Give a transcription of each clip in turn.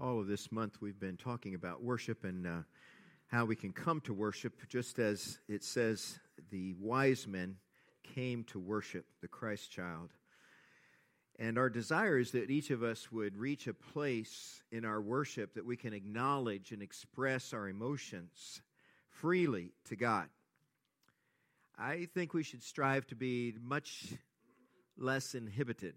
all of this month we've been talking about worship and uh, how we can come to worship, just as it says the wise men came to worship the Christ child. And our desire is that each of us would reach a place in our worship that we can acknowledge and express our emotions freely to God. I think we should strive to be much less inhibited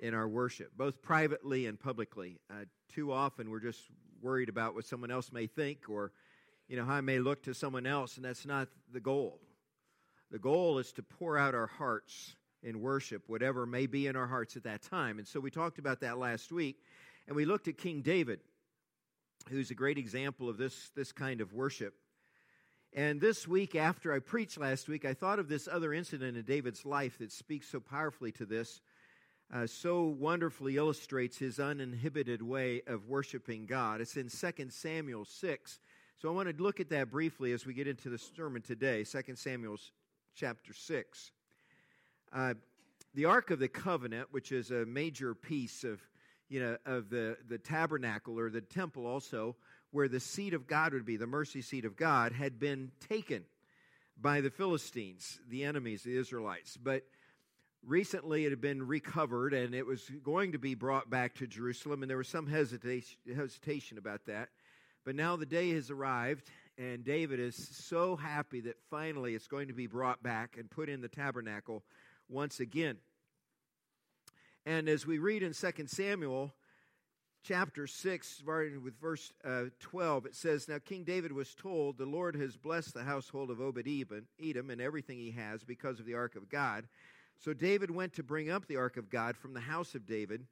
in our worship, both privately and publicly. Uh, too often we're just worried about what someone else may think or, you know, how I may look to someone else, and that's not the goal. The goal is to pour out our hearts in worship, whatever may be in our hearts at that time. And so we talked about that last week, and we looked at King David, who's a great example of this, this kind of worship. And this week, after I preached last week, I thought of this other incident in David's life that speaks so powerfully to this uh, so wonderfully illustrates his uninhibited way of worshiping God. It's in 2 Samuel 6. So I want to look at that briefly as we get into the sermon today, 2 Samuel chapter 6. Uh, the Ark of the Covenant, which is a major piece of, you know, of the, the tabernacle or the temple also, where the seat of God would be, the mercy seat of God, had been taken by the Philistines, the enemies, the Israelites. But recently it had been recovered and it was going to be brought back to Jerusalem, and there was some hesitation, about that. But now the day has arrived, and David is so happy that finally it's going to be brought back and put in the tabernacle once again. And as we read in 2 Samuel chapter 6, starting with verse uh, 12, it says, Now King David was told, The Lord has blessed the household of Obed Edom and everything he has because of the ark of God. So David went to bring up the ark of God from the house of David,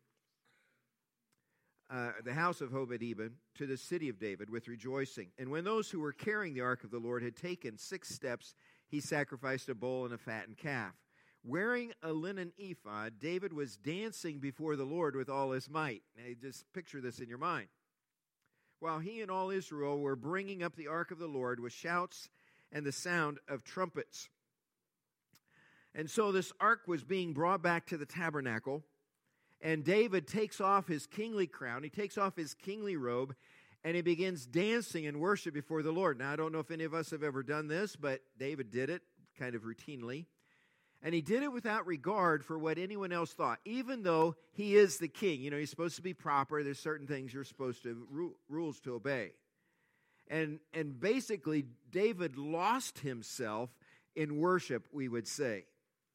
uh, the house of Obed to the city of David with rejoicing. And when those who were carrying the ark of the Lord had taken six steps, he sacrificed a bull and a fattened calf. Wearing a linen ephod, David was dancing before the Lord with all his might. Now, just picture this in your mind. While he and all Israel were bringing up the ark of the Lord with shouts and the sound of trumpets. And so this ark was being brought back to the tabernacle, and David takes off his kingly crown, he takes off his kingly robe, and he begins dancing and worship before the Lord. Now, I don't know if any of us have ever done this, but David did it kind of routinely. And he did it without regard for what anyone else thought, even though he is the king. You know, he's supposed to be proper. There's certain things you're supposed to, rules to obey. And, and basically, David lost himself in worship, we would say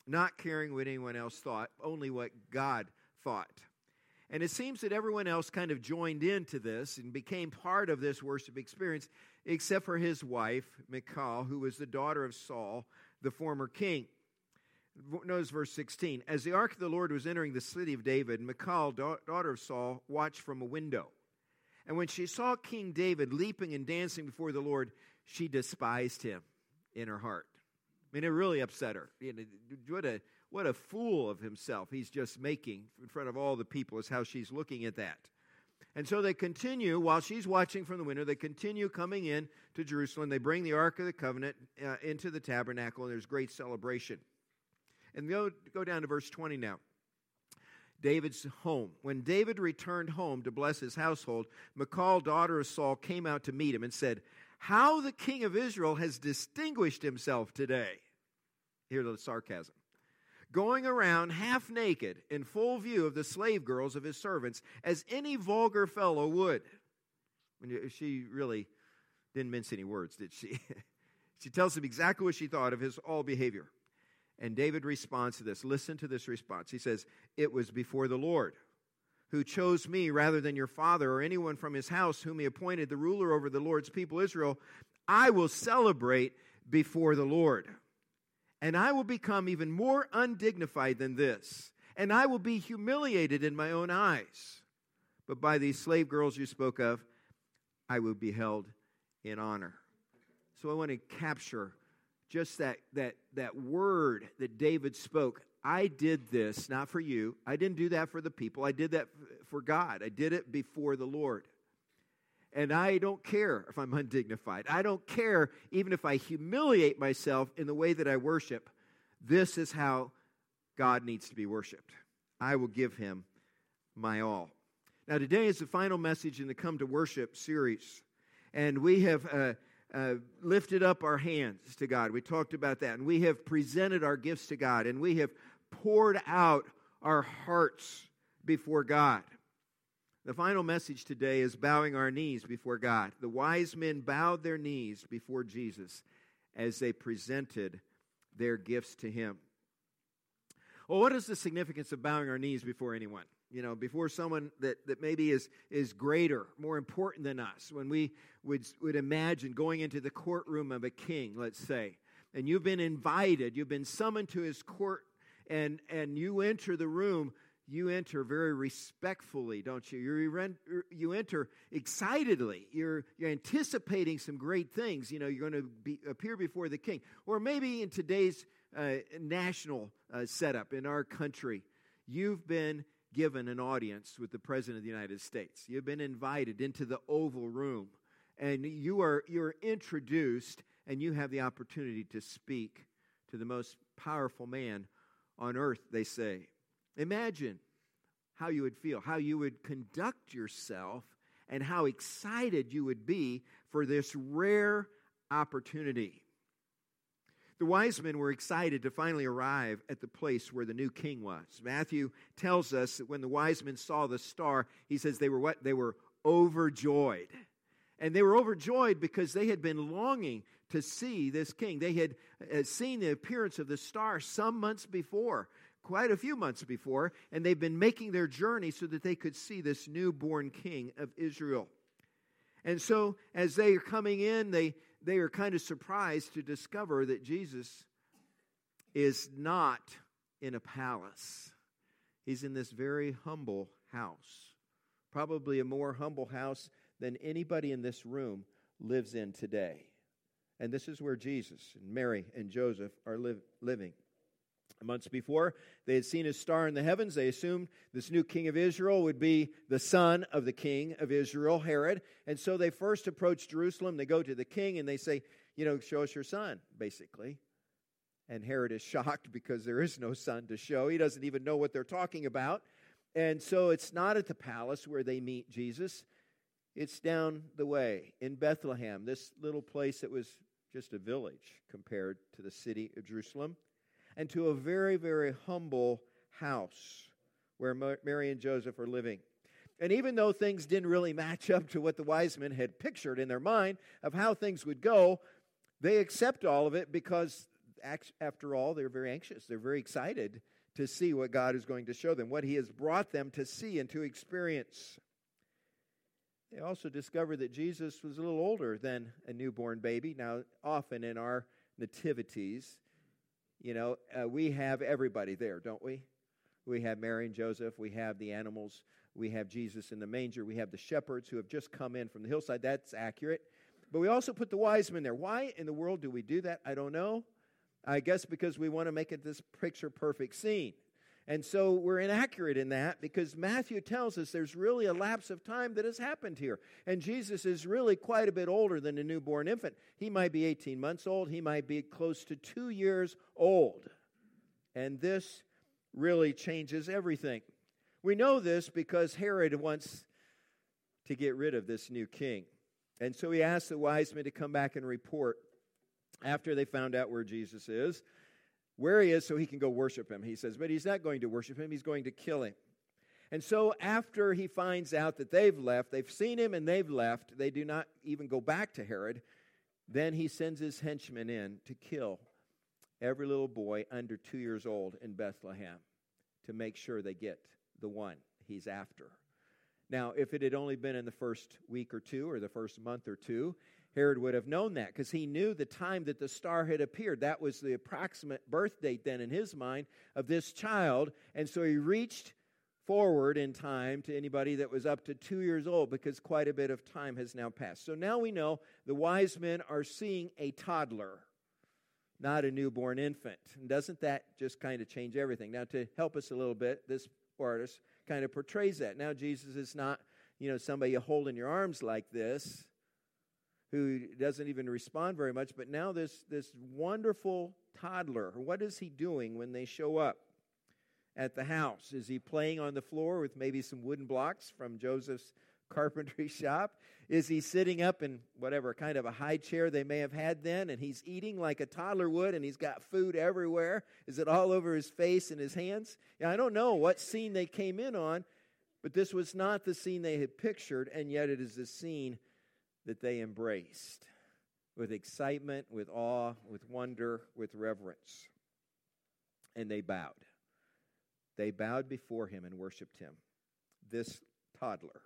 not caring what anyone else thought, only what God thought. And it seems that everyone else kind of joined into this and became part of this worship experience, except for his wife, Michal, who was the daughter of Saul, the former king. Notice verse 16. As the ark of the Lord was entering the city of David, Michal, daughter of Saul, watched from a window. And when she saw King David leaping and dancing before the Lord, she despised him in her heart. I mean, it really upset her. What a, what a fool of himself he's just making in front of all the people, is how she's looking at that. And so they continue, while she's watching from the window, they continue coming in to Jerusalem. They bring the Ark of the Covenant uh, into the tabernacle, and there's great celebration. And go, go down to verse 20 now. David's home. When David returned home to bless his household, Michal, daughter of Saul, came out to meet him and said, How the king of Israel has distinguished himself today. Hear the sarcasm. Going around half naked in full view of the slave girls of his servants, as any vulgar fellow would. She really didn't mince any words, did she? she tells him exactly what she thought of his all behavior. And David responds to this. Listen to this response. He says, It was before the Lord who chose me rather than your father or anyone from his house whom he appointed the ruler over the Lord's people Israel. I will celebrate before the Lord and I will become even more undignified than this, and I will be humiliated in my own eyes. But by these slave girls you spoke of, I will be held in honor. So I want to capture just that, that, that word that David spoke. I did this not for you. I didn't do that for the people. I did that for God. I did it before the Lord. And I don't care if I'm undignified. I don't care even if I humiliate myself in the way that I worship. This is how God needs to be worshiped. I will give him my all. Now, today is the final message in the Come to Worship series. And we have uh, uh, lifted up our hands to God. We talked about that. And we have presented our gifts to God. And we have poured out our hearts before God. The final message today is bowing our knees before God. The wise men bowed their knees before Jesus as they presented their gifts to Him. Well, what is the significance of bowing our knees before anyone? You know, before someone that, that maybe is, is greater, more important than us. When we would, would imagine going into the courtroom of a king, let's say, and you've been invited, you've been summoned to his court, and, and you enter the room you enter very respectfully, don't you? you you enter excitedly. You're, you're anticipating some great things. You know, you're going to be, appear before the king. Or maybe in today's uh, national uh, setup in our country, you've been given an audience with the President of the United States. You've been invited into the Oval Room, and you are you're introduced, and you have the opportunity to speak to the most powerful man on earth, they say. Imagine how you would feel, how you would conduct yourself, and how excited you would be for this rare opportunity. The wise men were excited to finally arrive at the place where the new king was. Matthew tells us that when the wise men saw the star, he says they were what? They were overjoyed. And they were overjoyed because they had been longing to see this king. They had uh, seen the appearance of the star some months before quite a few months before, and they've been making their journey so that they could see this newborn king of Israel. And so, as they are coming in, they, they are kind of surprised to discover that Jesus is not in a palace. He's in this very humble house, probably a more humble house than anybody in this room lives in today. And this is where Jesus and Mary and Joseph are living. Months before, they had seen a star in the heavens. They assumed this new king of Israel would be the son of the king of Israel, Herod. And so they first approach Jerusalem. They go to the king and they say, You know, show us your son, basically. And Herod is shocked because there is no son to show. He doesn't even know what they're talking about. And so it's not at the palace where they meet Jesus, it's down the way in Bethlehem, this little place that was just a village compared to the city of Jerusalem and to a very, very humble house where Mary and Joseph are living. And even though things didn't really match up to what the wise men had pictured in their mind of how things would go, they accept all of it because, after all, they're very anxious. They're very excited to see what God is going to show them, what He has brought them to see and to experience. They also discovered that Jesus was a little older than a newborn baby. Now, often in our nativities, you know, uh, we have everybody there, don't we? We have Mary and Joseph. We have the animals. We have Jesus in the manger. We have the shepherds who have just come in from the hillside. That's accurate. But we also put the wise men there. Why in the world do we do that? I don't know. I guess because we want to make it this picture perfect scene. And so we're inaccurate in that because Matthew tells us there's really a lapse of time that has happened here. And Jesus is really quite a bit older than a newborn infant. He might be 18 months old, he might be close to two years old. And this really changes everything. We know this because Herod wants to get rid of this new king. And so he asked the wise men to come back and report after they found out where Jesus is where he is so he can go worship him. He says, but he's not going to worship him, he's going to kill him. And so after he finds out that they've left, they've seen him and they've left, they do not even go back to Herod. Then he sends his henchmen in to kill every little boy under two years old in Bethlehem to make sure they get the one he's after. Now, if it had only been in the first week or two or the first month or two, Herod would have known that because he knew the time that the star had appeared. That was the approximate birth date then in his mind of this child. And so he reached forward in time to anybody that was up to two years old because quite a bit of time has now passed. So now we know the wise men are seeing a toddler, not a newborn infant. And doesn't that just kind of change everything? Now, to help us a little bit, this artist kind of portrays that. Now, Jesus is not, you know, somebody you hold in your arms like this who doesn't even respond very much. But now this, this wonderful toddler, what is he doing when they show up? at the house? Is he playing on the floor with maybe some wooden blocks from Joseph's carpentry shop? Is he sitting up in whatever kind of a high chair they may have had then and he's eating like a toddler would and he's got food everywhere? Is it all over his face and his hands? Yeah, I don't know what scene they came in on, but this was not the scene they had pictured, and yet it is the scene that they embraced with excitement, with awe, with wonder, with reverence. And they bowed. They bowed before him and worshiped him. This toddler.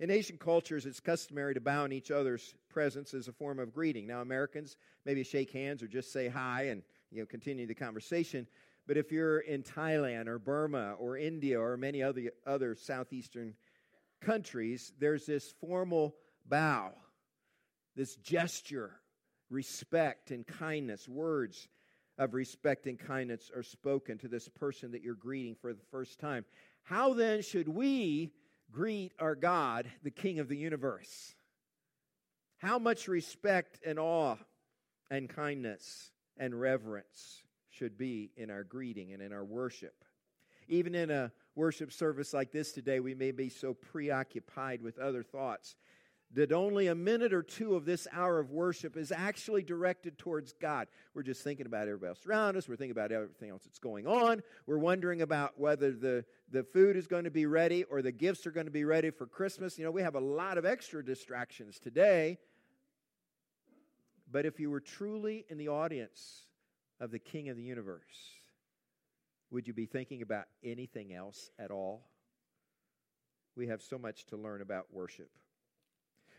In Asian cultures, it's customary to bow in each other's presence as a form of greeting. Now, Americans maybe shake hands or just say hi and you know continue the conversation. But if you're in Thailand or Burma or India or many other other southeastern countries, there's this formal bow, this gesture, respect and kindness, words of respect and kindness are spoken to this person that you're greeting for the first time. How then should we greet our God, the King of the universe? How much respect and awe and kindness and reverence should be in our greeting and in our worship? Even in a worship service like this today, we may be so preoccupied with other thoughts that only a minute or two of this hour of worship is actually directed towards God. We're just thinking about everybody else around us. We're thinking about everything else that's going on. We're wondering about whether the, the food is going to be ready or the gifts are going to be ready for Christmas. You know, we have a lot of extra distractions today. But if you were truly in the audience of the King of the universe, would you be thinking about anything else at all? We have so much to learn about worship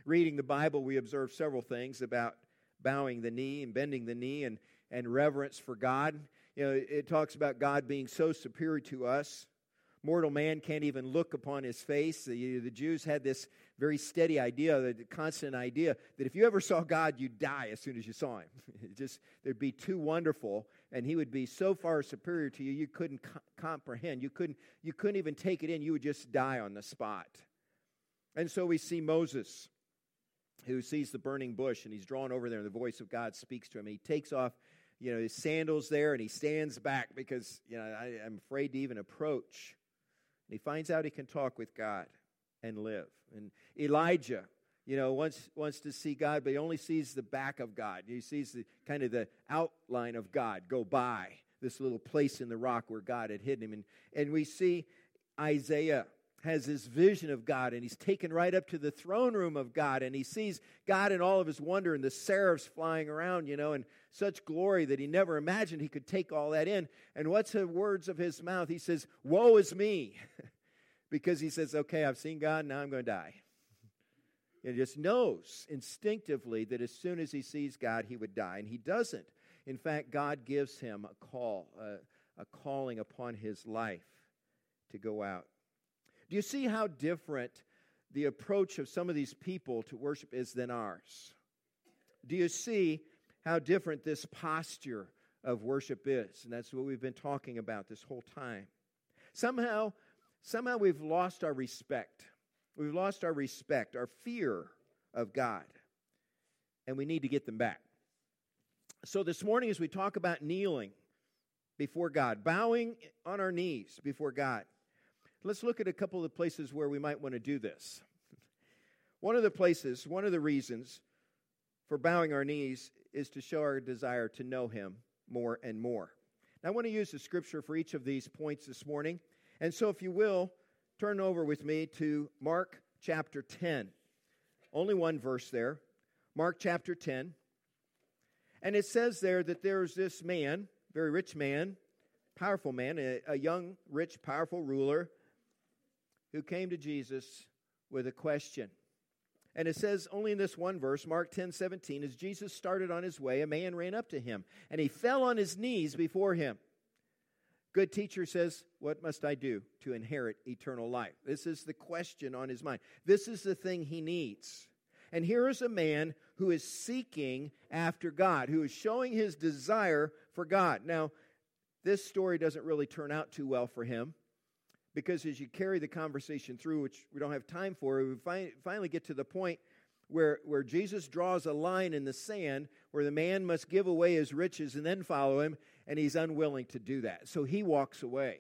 reading the Bible, we observe several things about bowing the knee and bending the knee and, and reverence for God. You know, it talks about God being so superior to us. Mortal man can't even look upon his face. The, the Jews had this very steady idea, the constant idea, that if you ever saw God, you'd die as soon as you saw him. It just, there'd be too wonderful, and he would be so far superior to you, you couldn't co- comprehend. You couldn't, you couldn't even take it in. You would just die on the spot. And so we see Moses who sees the burning bush and he's drawn over there and the voice of God speaks to him. He takes off, you know, his sandals there and he stands back because, you know, I, I'm afraid to even approach. And he finds out he can talk with God and live. And Elijah, you know, wants, wants to see God, but he only sees the back of God. He sees the kind of the outline of God go by this little place in the rock where God had hidden him. And, and we see Isaiah has this vision of God, and he's taken right up to the throne room of God, and he sees God in all of his wonder and the seraphs flying around, you know, and such glory that he never imagined he could take all that in. And what's the words of his mouth? He says, Woe is me. because he says, Okay, I've seen God, now I'm going to die. He just knows instinctively that as soon as he sees God, he would die, and he doesn't. In fact, God gives him a call, a, a calling upon his life to go out do you see how different the approach of some of these people to worship is than ours? Do you see how different this posture of worship is? And that's what we've been talking about this whole time. Somehow, somehow we've lost our respect. We've lost our respect, our fear of God. And we need to get them back. So this morning, as we talk about kneeling before God, bowing on our knees before God, Let's look at a couple of the places where we might want to do this. One of the places, one of the reasons for bowing our knees is to show our desire to know Him more and more. Now, I want to use the scripture for each of these points this morning. And so, if you will, turn over with me to Mark chapter 10. Only one verse there. Mark chapter 10. And it says there that there's this man, very rich man, powerful man, a, a young, rich, powerful ruler who came to Jesus with a question. And it says only in this one verse, Mark 10 17, as Jesus started on his way, a man ran up to him and he fell on his knees before him. Good teacher says, What must I do to inherit eternal life? This is the question on his mind. This is the thing he needs. And here is a man who is seeking after God, who is showing his desire for God. Now, this story doesn't really turn out too well for him because as you carry the conversation through, which we don't have time for, we finally get to the point where, where Jesus draws a line in the sand where the man must give away his riches and then follow him. And he's unwilling to do that. So he walks away.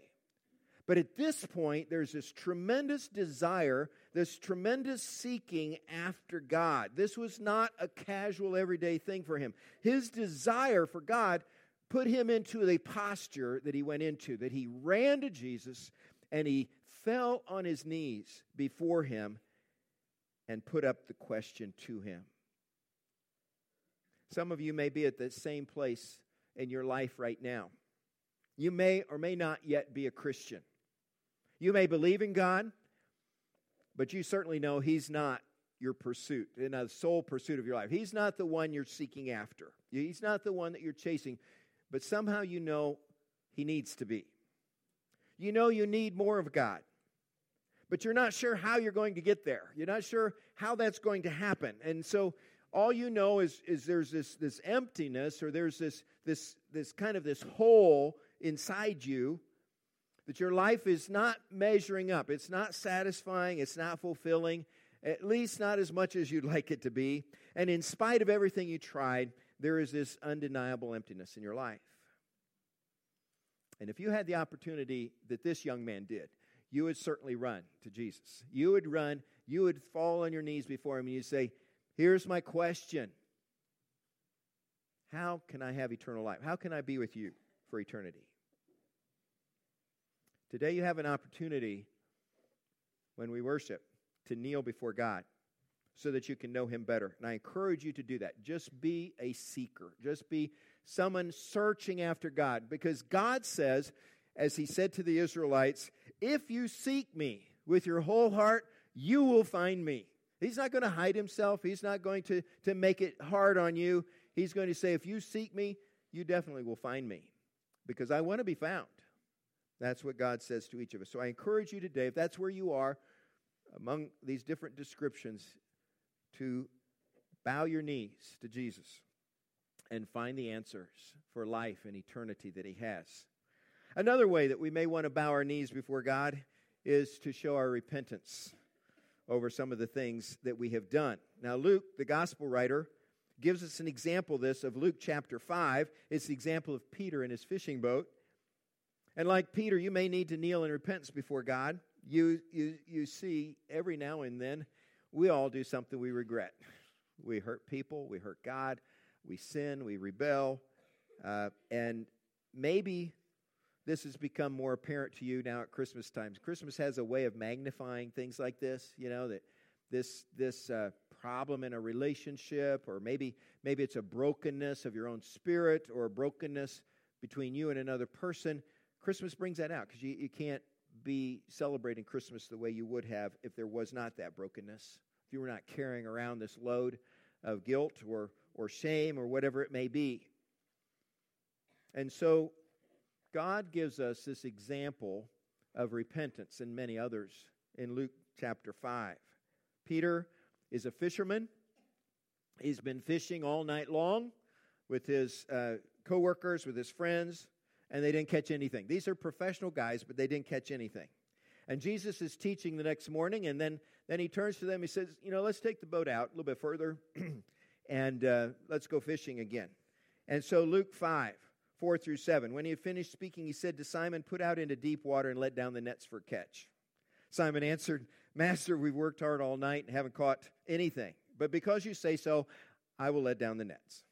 But at this point, there's this tremendous desire, this tremendous seeking after God. This was not a casual, everyday thing for him. His desire for God put him into the posture that he went into, that he ran to Jesus and he fell on his knees before him and put up the question to him. Some of you may be at the same place in your life right now. You may or may not yet be a Christian. You may believe in God, but you certainly know He's not your pursuit, in a sole pursuit of your life. He's not the one you're seeking after. He's not the one that you're chasing, but somehow you know He needs to be. You know you need more of God, but you're not sure how you're going to get there. You're not sure how that's going to happen. And so all you know is, is there's this, this emptiness or there's this, this, this kind of this hole inside you that your life is not measuring up. It's not satisfying. It's not fulfilling, at least not as much as you'd like it to be. And in spite of everything you tried, there is this undeniable emptiness in your life. And if you had the opportunity that this young man did, you would certainly run to Jesus. You would run, you would fall on your knees before him, and you'd say, Here's my question How can I have eternal life? How can I be with you for eternity? Today, you have an opportunity when we worship to kneel before God so that you can know Him better. And I encourage you to do that. Just be a seeker, just be someone searching after God. Because God says, as He said to the Israelites, if you seek me with your whole heart, you will find me. He's not going to hide himself. He's not going to, to make it hard on you. He's going to say, if you seek me, you definitely will find me because I want to be found. That's what God says to each of us. So I encourage you today, if that's where you are among these different descriptions, to bow your knees to Jesus and find the answers for life and eternity that He has. Another way that we may want to bow our knees before God is to show our repentance over some of the things that we have done. Now, Luke, the gospel writer, gives us an example of this of Luke chapter 5. It's the example of Peter in his fishing boat. And like Peter, you may need to kneel in repentance before God. You, you, you see, every now and then, we all do something we regret. We hurt people, we hurt God, we sin, we rebel. Uh, and maybe this has become more apparent to you now at Christmas times. Christmas has a way of magnifying things like this, you know, that this, this uh, problem in a relationship, or maybe, maybe it's a brokenness of your own spirit or a brokenness between you and another person Christmas brings that out because you, you can't be celebrating Christmas the way you would have if there was not that brokenness. If you were not carrying around this load of guilt or, or shame or whatever it may be. And so God gives us this example of repentance and many others in Luke chapter 5. Peter is a fisherman. He's been fishing all night long with his uh, coworkers, with his friends and they didn't catch anything. These are professional guys, but they didn't catch anything. And Jesus is teaching the next morning, and then, then he turns to them. He says, You know, let's take the boat out a little bit further and uh, let's go fishing again. And so, Luke 5, 4 through 7. When he had finished speaking, he said to Simon, Put out into deep water and let down the nets for catch. Simon answered, Master, we've worked hard all night and haven't caught anything. But because you say so, I will let down the nets.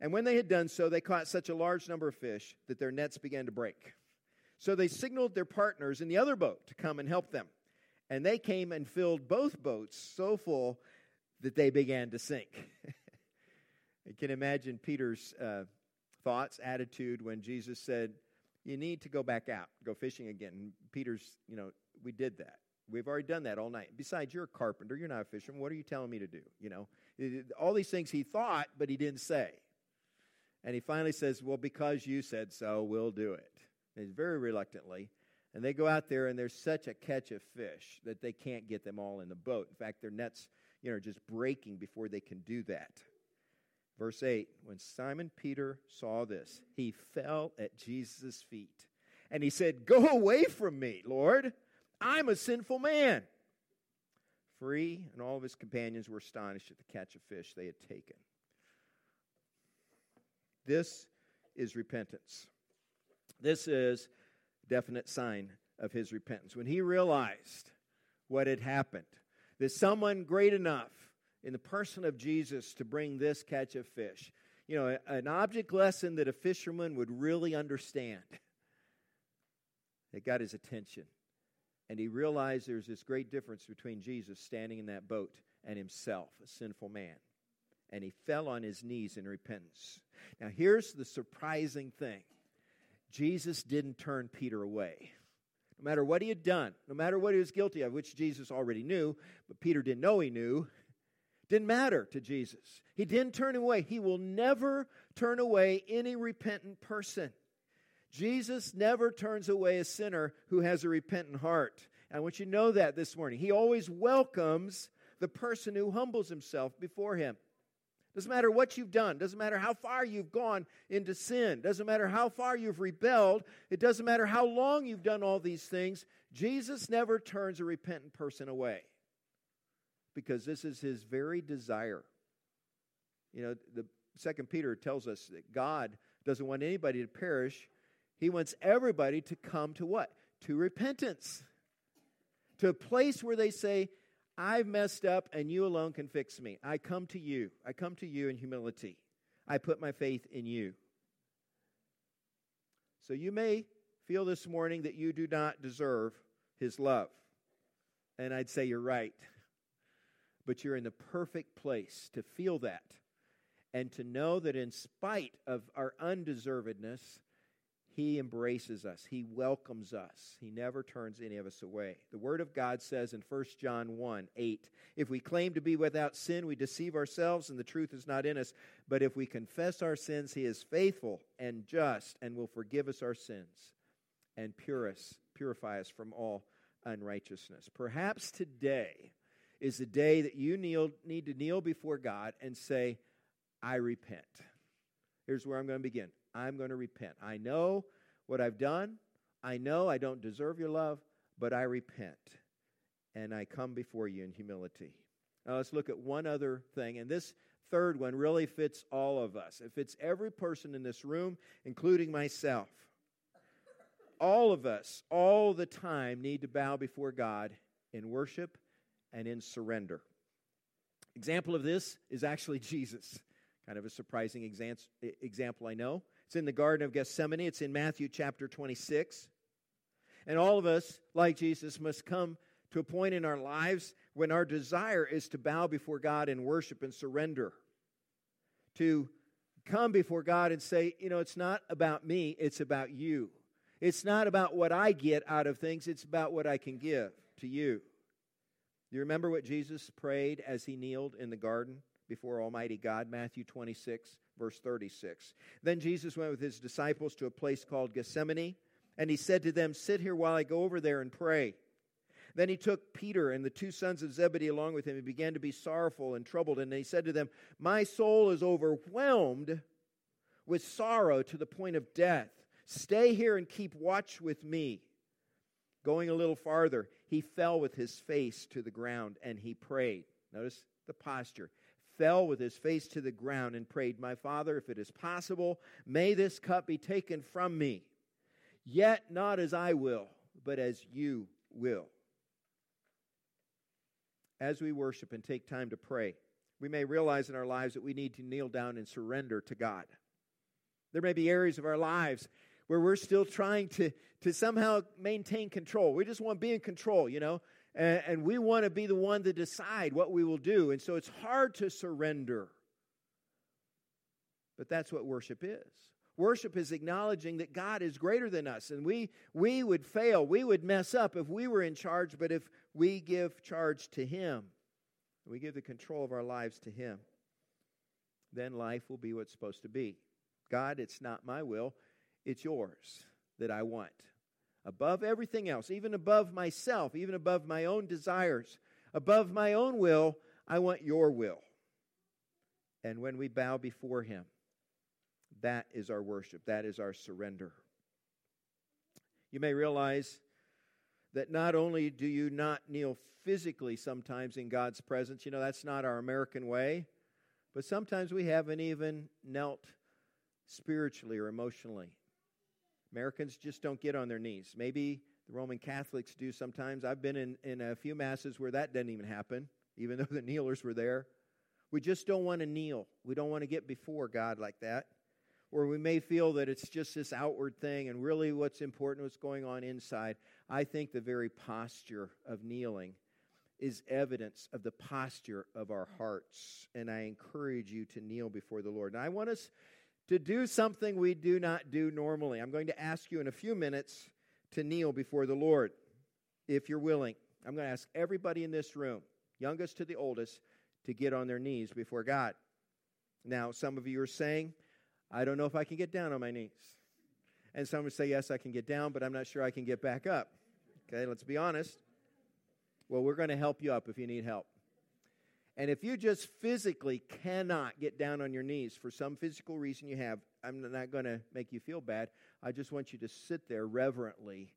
And when they had done so, they caught such a large number of fish that their nets began to break. So they signaled their partners in the other boat to come and help them. And they came and filled both boats so full that they began to sink. you can imagine Peter's uh, thoughts, attitude when Jesus said, You need to go back out, go fishing again. And Peter's, you know, we did that. We've already done that all night. Besides, you're a carpenter, you're not a fisherman. What are you telling me to do? You know, all these things he thought, but he didn't say. And he finally says, Well, because you said so, we'll do it. And very reluctantly. And they go out there, and there's such a catch of fish that they can't get them all in the boat. In fact, their nets you know, are just breaking before they can do that. Verse 8 When Simon Peter saw this, he fell at Jesus' feet. And he said, Go away from me, Lord. I'm a sinful man. Free and all of his companions were astonished at the catch of fish they had taken. This is repentance. This is definite sign of his repentance. When he realized what had happened, that someone great enough in the person of Jesus to bring this catch of fish, you know, an object lesson that a fisherman would really understand. It got his attention. And he realized there's this great difference between Jesus standing in that boat and himself, a sinful man. And he fell on his knees in repentance. Now, here's the surprising thing Jesus didn't turn Peter away. No matter what he had done, no matter what he was guilty of, which Jesus already knew, but Peter didn't know he knew, didn't matter to Jesus. He didn't turn away. He will never turn away any repentant person. Jesus never turns away a sinner who has a repentant heart. I want you to know that this morning. He always welcomes the person who humbles himself before him. Doesn't matter what you've done, doesn't matter how far you've gone into sin, doesn't matter how far you've rebelled, it doesn't matter how long you've done all these things. Jesus never turns a repentant person away because this is his very desire. You know, the second Peter tells us that God doesn't want anybody to perish, he wants everybody to come to what? To repentance. To a place where they say, I've messed up and you alone can fix me. I come to you. I come to you in humility. I put my faith in you. So you may feel this morning that you do not deserve his love. And I'd say you're right. But you're in the perfect place to feel that and to know that in spite of our undeservedness, he embraces us. He welcomes us. He never turns any of us away. The Word of God says in 1 John 1 8, If we claim to be without sin, we deceive ourselves and the truth is not in us. But if we confess our sins, He is faithful and just and will forgive us our sins and purify us from all unrighteousness. Perhaps today is the day that you kneel, need to kneel before God and say, I repent. Here's where I'm going to begin. I'm going to repent. I know what I've done. I know I don't deserve your love, but I repent. And I come before you in humility. Now let's look at one other thing. And this third one really fits all of us. It fits every person in this room, including myself. All of us, all the time, need to bow before God in worship and in surrender. Example of this is actually Jesus. Kind of a surprising example, I know. It's in the Garden of Gethsemane, it's in Matthew chapter 26. And all of us, like Jesus, must come to a point in our lives when our desire is to bow before God in worship and surrender. To come before God and say, you know, it's not about me, it's about you. It's not about what I get out of things, it's about what I can give to you. Do you remember what Jesus prayed as he kneeled in the garden before Almighty God? Matthew 26 verse 36. Then Jesus went with his disciples to a place called Gethsemane, and he said to them, Sit here while I go over there and pray. Then he took Peter and the two sons of Zebedee along with him and began to be sorrowful and troubled. And he said to them, My soul is overwhelmed with sorrow to the point of death. Stay here and keep watch with me. Going a little farther, he fell with his face to the ground and he prayed. Notice the posture fell with his face to the ground and prayed, My Father, if it is possible, may this cup be taken from me. Yet not as I will, but as you will. As we worship and take time to pray, we may realize in our lives that we need to kneel down and surrender to God. There may be areas of our lives where we're still trying to, to somehow maintain control. We just want to be in control, you know and, and we want to be the one to decide what we will do. And so it's hard to surrender. But that's what worship is. Worship is acknowledging that God is greater than us, and we, we would fail, we would mess up if we were in charge, but if we give charge to Him, we give the control of our lives to Him, then life will be what's supposed to be. God, it's not my will, it's yours that I want above everything else, even above myself, even above my own desires, above my own will, I want your will. And when we bow before Him, that is our worship, that is our surrender. You may realize that not only do you not kneel physically sometimes in God's presence, you know, that's not our American way, but sometimes we haven't even knelt spiritually or emotionally Americans just don't get on their knees. Maybe the Roman Catholics do sometimes. I've been in, in a few masses where that doesn't even happen, even though the kneelers were there. We just don't want to kneel. We don't want to get before God like that. Or we may feel that it's just this outward thing and really what's important, what's going on inside. I think the very posture of kneeling is evidence of the posture of our hearts. And I encourage you to kneel before the Lord. And I want us to do something we do not do normally. I'm going to ask you in a few minutes to kneel before the Lord, if you're willing. I'm going to ask everybody in this room, youngest to the oldest, to get on their knees before God. Now, some of you are saying, I don't know if I can get down on my knees. And some would say, Yes, I can get down, but I'm not sure I can get back up. Okay, let's be honest. Well, we're going to help you up if you need help. And if you just physically cannot get down on your knees for some physical reason you have, I'm not going to make you feel bad. I just want you to sit there reverently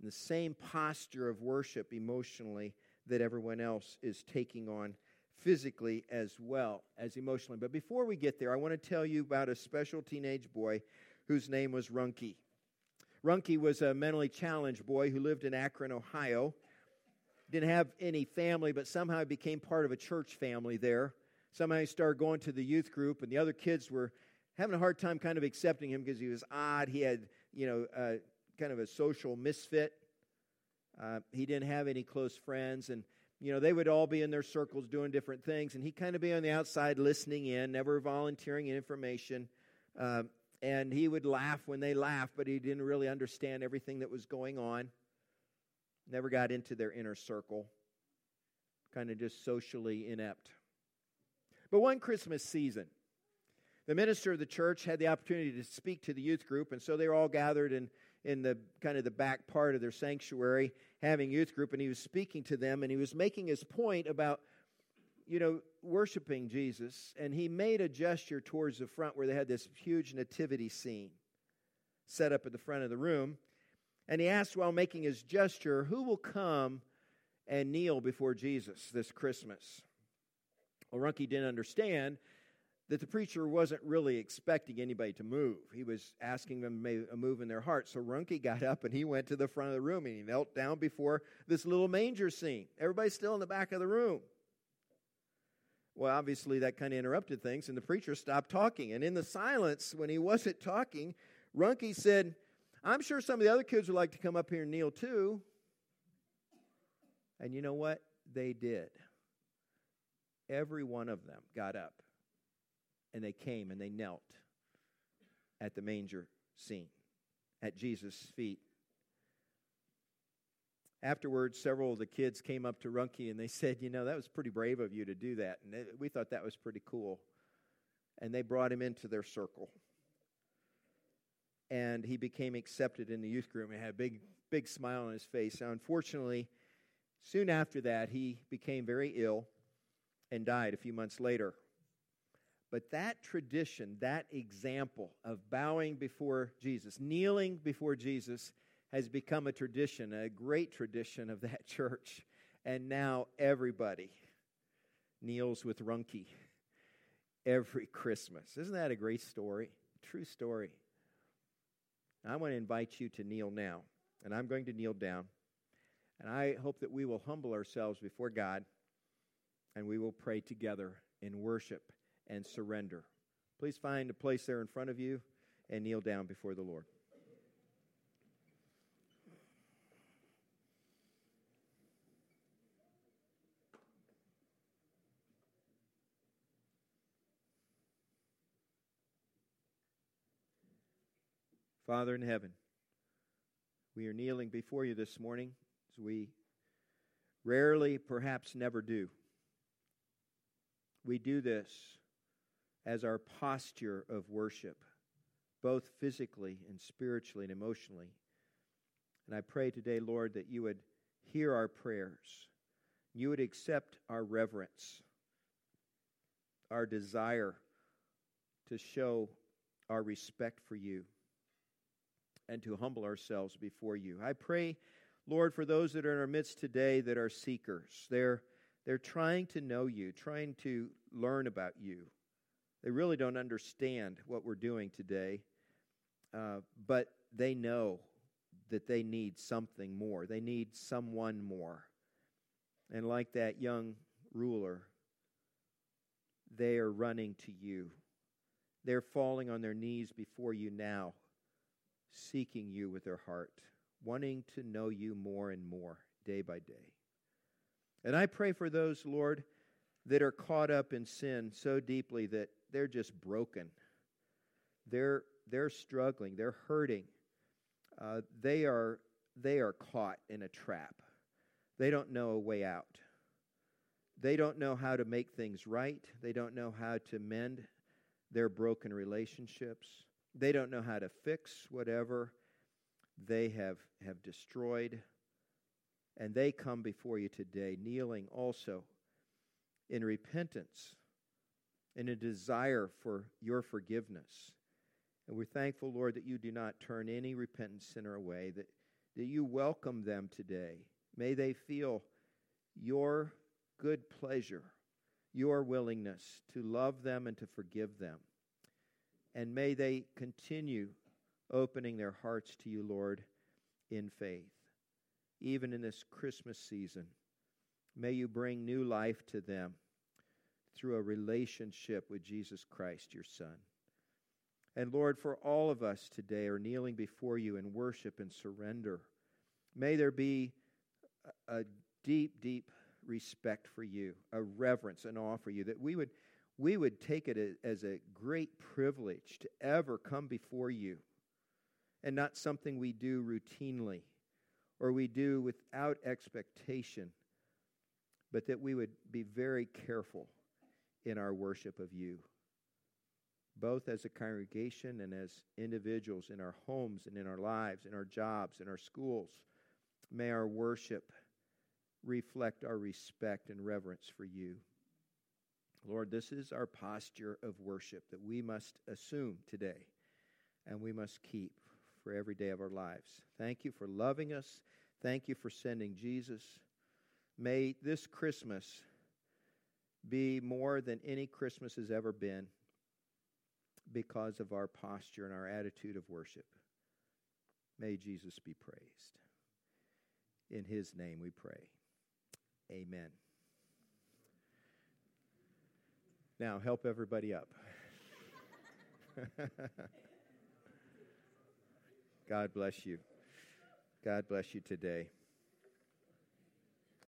in the same posture of worship emotionally that everyone else is taking on physically as well as emotionally. But before we get there, I want to tell you about a special teenage boy whose name was Runky. Runky was a mentally challenged boy who lived in Akron, Ohio didn't have any family, but somehow became part of a church family there. Somehow he started going to the youth group, and the other kids were having a hard time kind of accepting him because he was odd. He had, you know, uh, kind of a social misfit. Uh, he didn't have any close friends, and you know they would all be in their circles doing different things, and he kind of be on the outside listening in, never volunteering information. Uh, and he would laugh when they laughed, but he didn't really understand everything that was going on never got into their inner circle, kind of just socially inept. But one Christmas season, the minister of the church had the opportunity to speak to the youth group, and so they were all gathered in, in the kind of the back part of their sanctuary having youth group, and he was speaking to them, and he was making his point about, you know, worshiping Jesus, and he made a gesture towards the front where they had this huge nativity scene set up at the front of the room. And he asked while making his gesture, Who will come and kneel before Jesus this Christmas? Well, Runky didn't understand that the preacher wasn't really expecting anybody to move. He was asking them to make a move in their heart. So Runky got up and he went to the front of the room and he knelt down before this little manger scene. Everybody's still in the back of the room. Well, obviously, that kind of interrupted things, and the preacher stopped talking. And in the silence, when he wasn't talking, Runky said, I'm sure some of the other kids would like to come up here and kneel too. And you know what? They did. Every one of them got up and they came and they knelt at the manger scene, at Jesus' feet. Afterwards, several of the kids came up to Runky and they said, You know, that was pretty brave of you to do that. And we thought that was pretty cool. And they brought him into their circle and he became accepted in the youth group and had a big, big smile on his face. Now, unfortunately, soon after that, he became very ill and died a few months later. But that tradition, that example of bowing before Jesus, kneeling before Jesus, has become a tradition, a great tradition of that church. And now everybody kneels with Runky every Christmas. Isn't that a great story? True story. I want to invite you to kneel now. And I'm going to kneel down. And I hope that we will humble ourselves before God and we will pray together in worship and surrender. Please find a place there in front of you and kneel down before the Lord. Father in heaven, we are kneeling before you this morning as we rarely, perhaps never do. We do this as our posture of worship, both physically and spiritually and emotionally. And I pray today, Lord, that you would hear our prayers. You would accept our reverence, our desire to show our respect for you and to humble ourselves before you. I pray, Lord, for those that are in our midst today that are seekers. They're, they're trying to know you, trying to learn about you. They really don't understand what we're doing today, uh, but they know that they need something more. They need someone more. And like that young ruler, they are running to you. They're falling on their knees before you now, seeking you with their heart, wanting to know you more and more day by day. And I pray for those, Lord, that are caught up in sin so deeply that they're just broken. They're, they're struggling, they're hurting. Uh, they, are, they are caught in a trap. They don't know a way out. They don't know how to make things right. They don't know how to mend their broken relationships. They don't know how to fix whatever they have, have destroyed. And they come before you today, kneeling also in repentance and a desire for your forgiveness. And we're thankful, Lord, that you do not turn any repentant sinner away, that, that you welcome them today. May they feel your good pleasure, your willingness to love them and to forgive them. And may they continue opening their hearts to you, Lord, in faith. Even in this Christmas season, may you bring new life to them through a relationship with Jesus Christ, your Son. And Lord, for all of us today are kneeling before you in worship and surrender. May there be a deep, deep respect for you, a reverence and awe for you, that we would, we would take it as a great privilege to ever come before you and not something we do routinely or we do without expectation, but that we would be very careful in our worship of you, both as a congregation and as individuals in our homes and in our lives, in our jobs, in our schools. May our worship reflect our respect and reverence for you. Lord, this is our posture of worship that we must assume today and we must keep for every day of our lives. Thank you for loving us. Thank you for sending Jesus. May this Christmas be more than any Christmas has ever been because of our posture and our attitude of worship. May Jesus be praised. In his name we pray. Amen. Now, help everybody up. God bless you. God bless you today.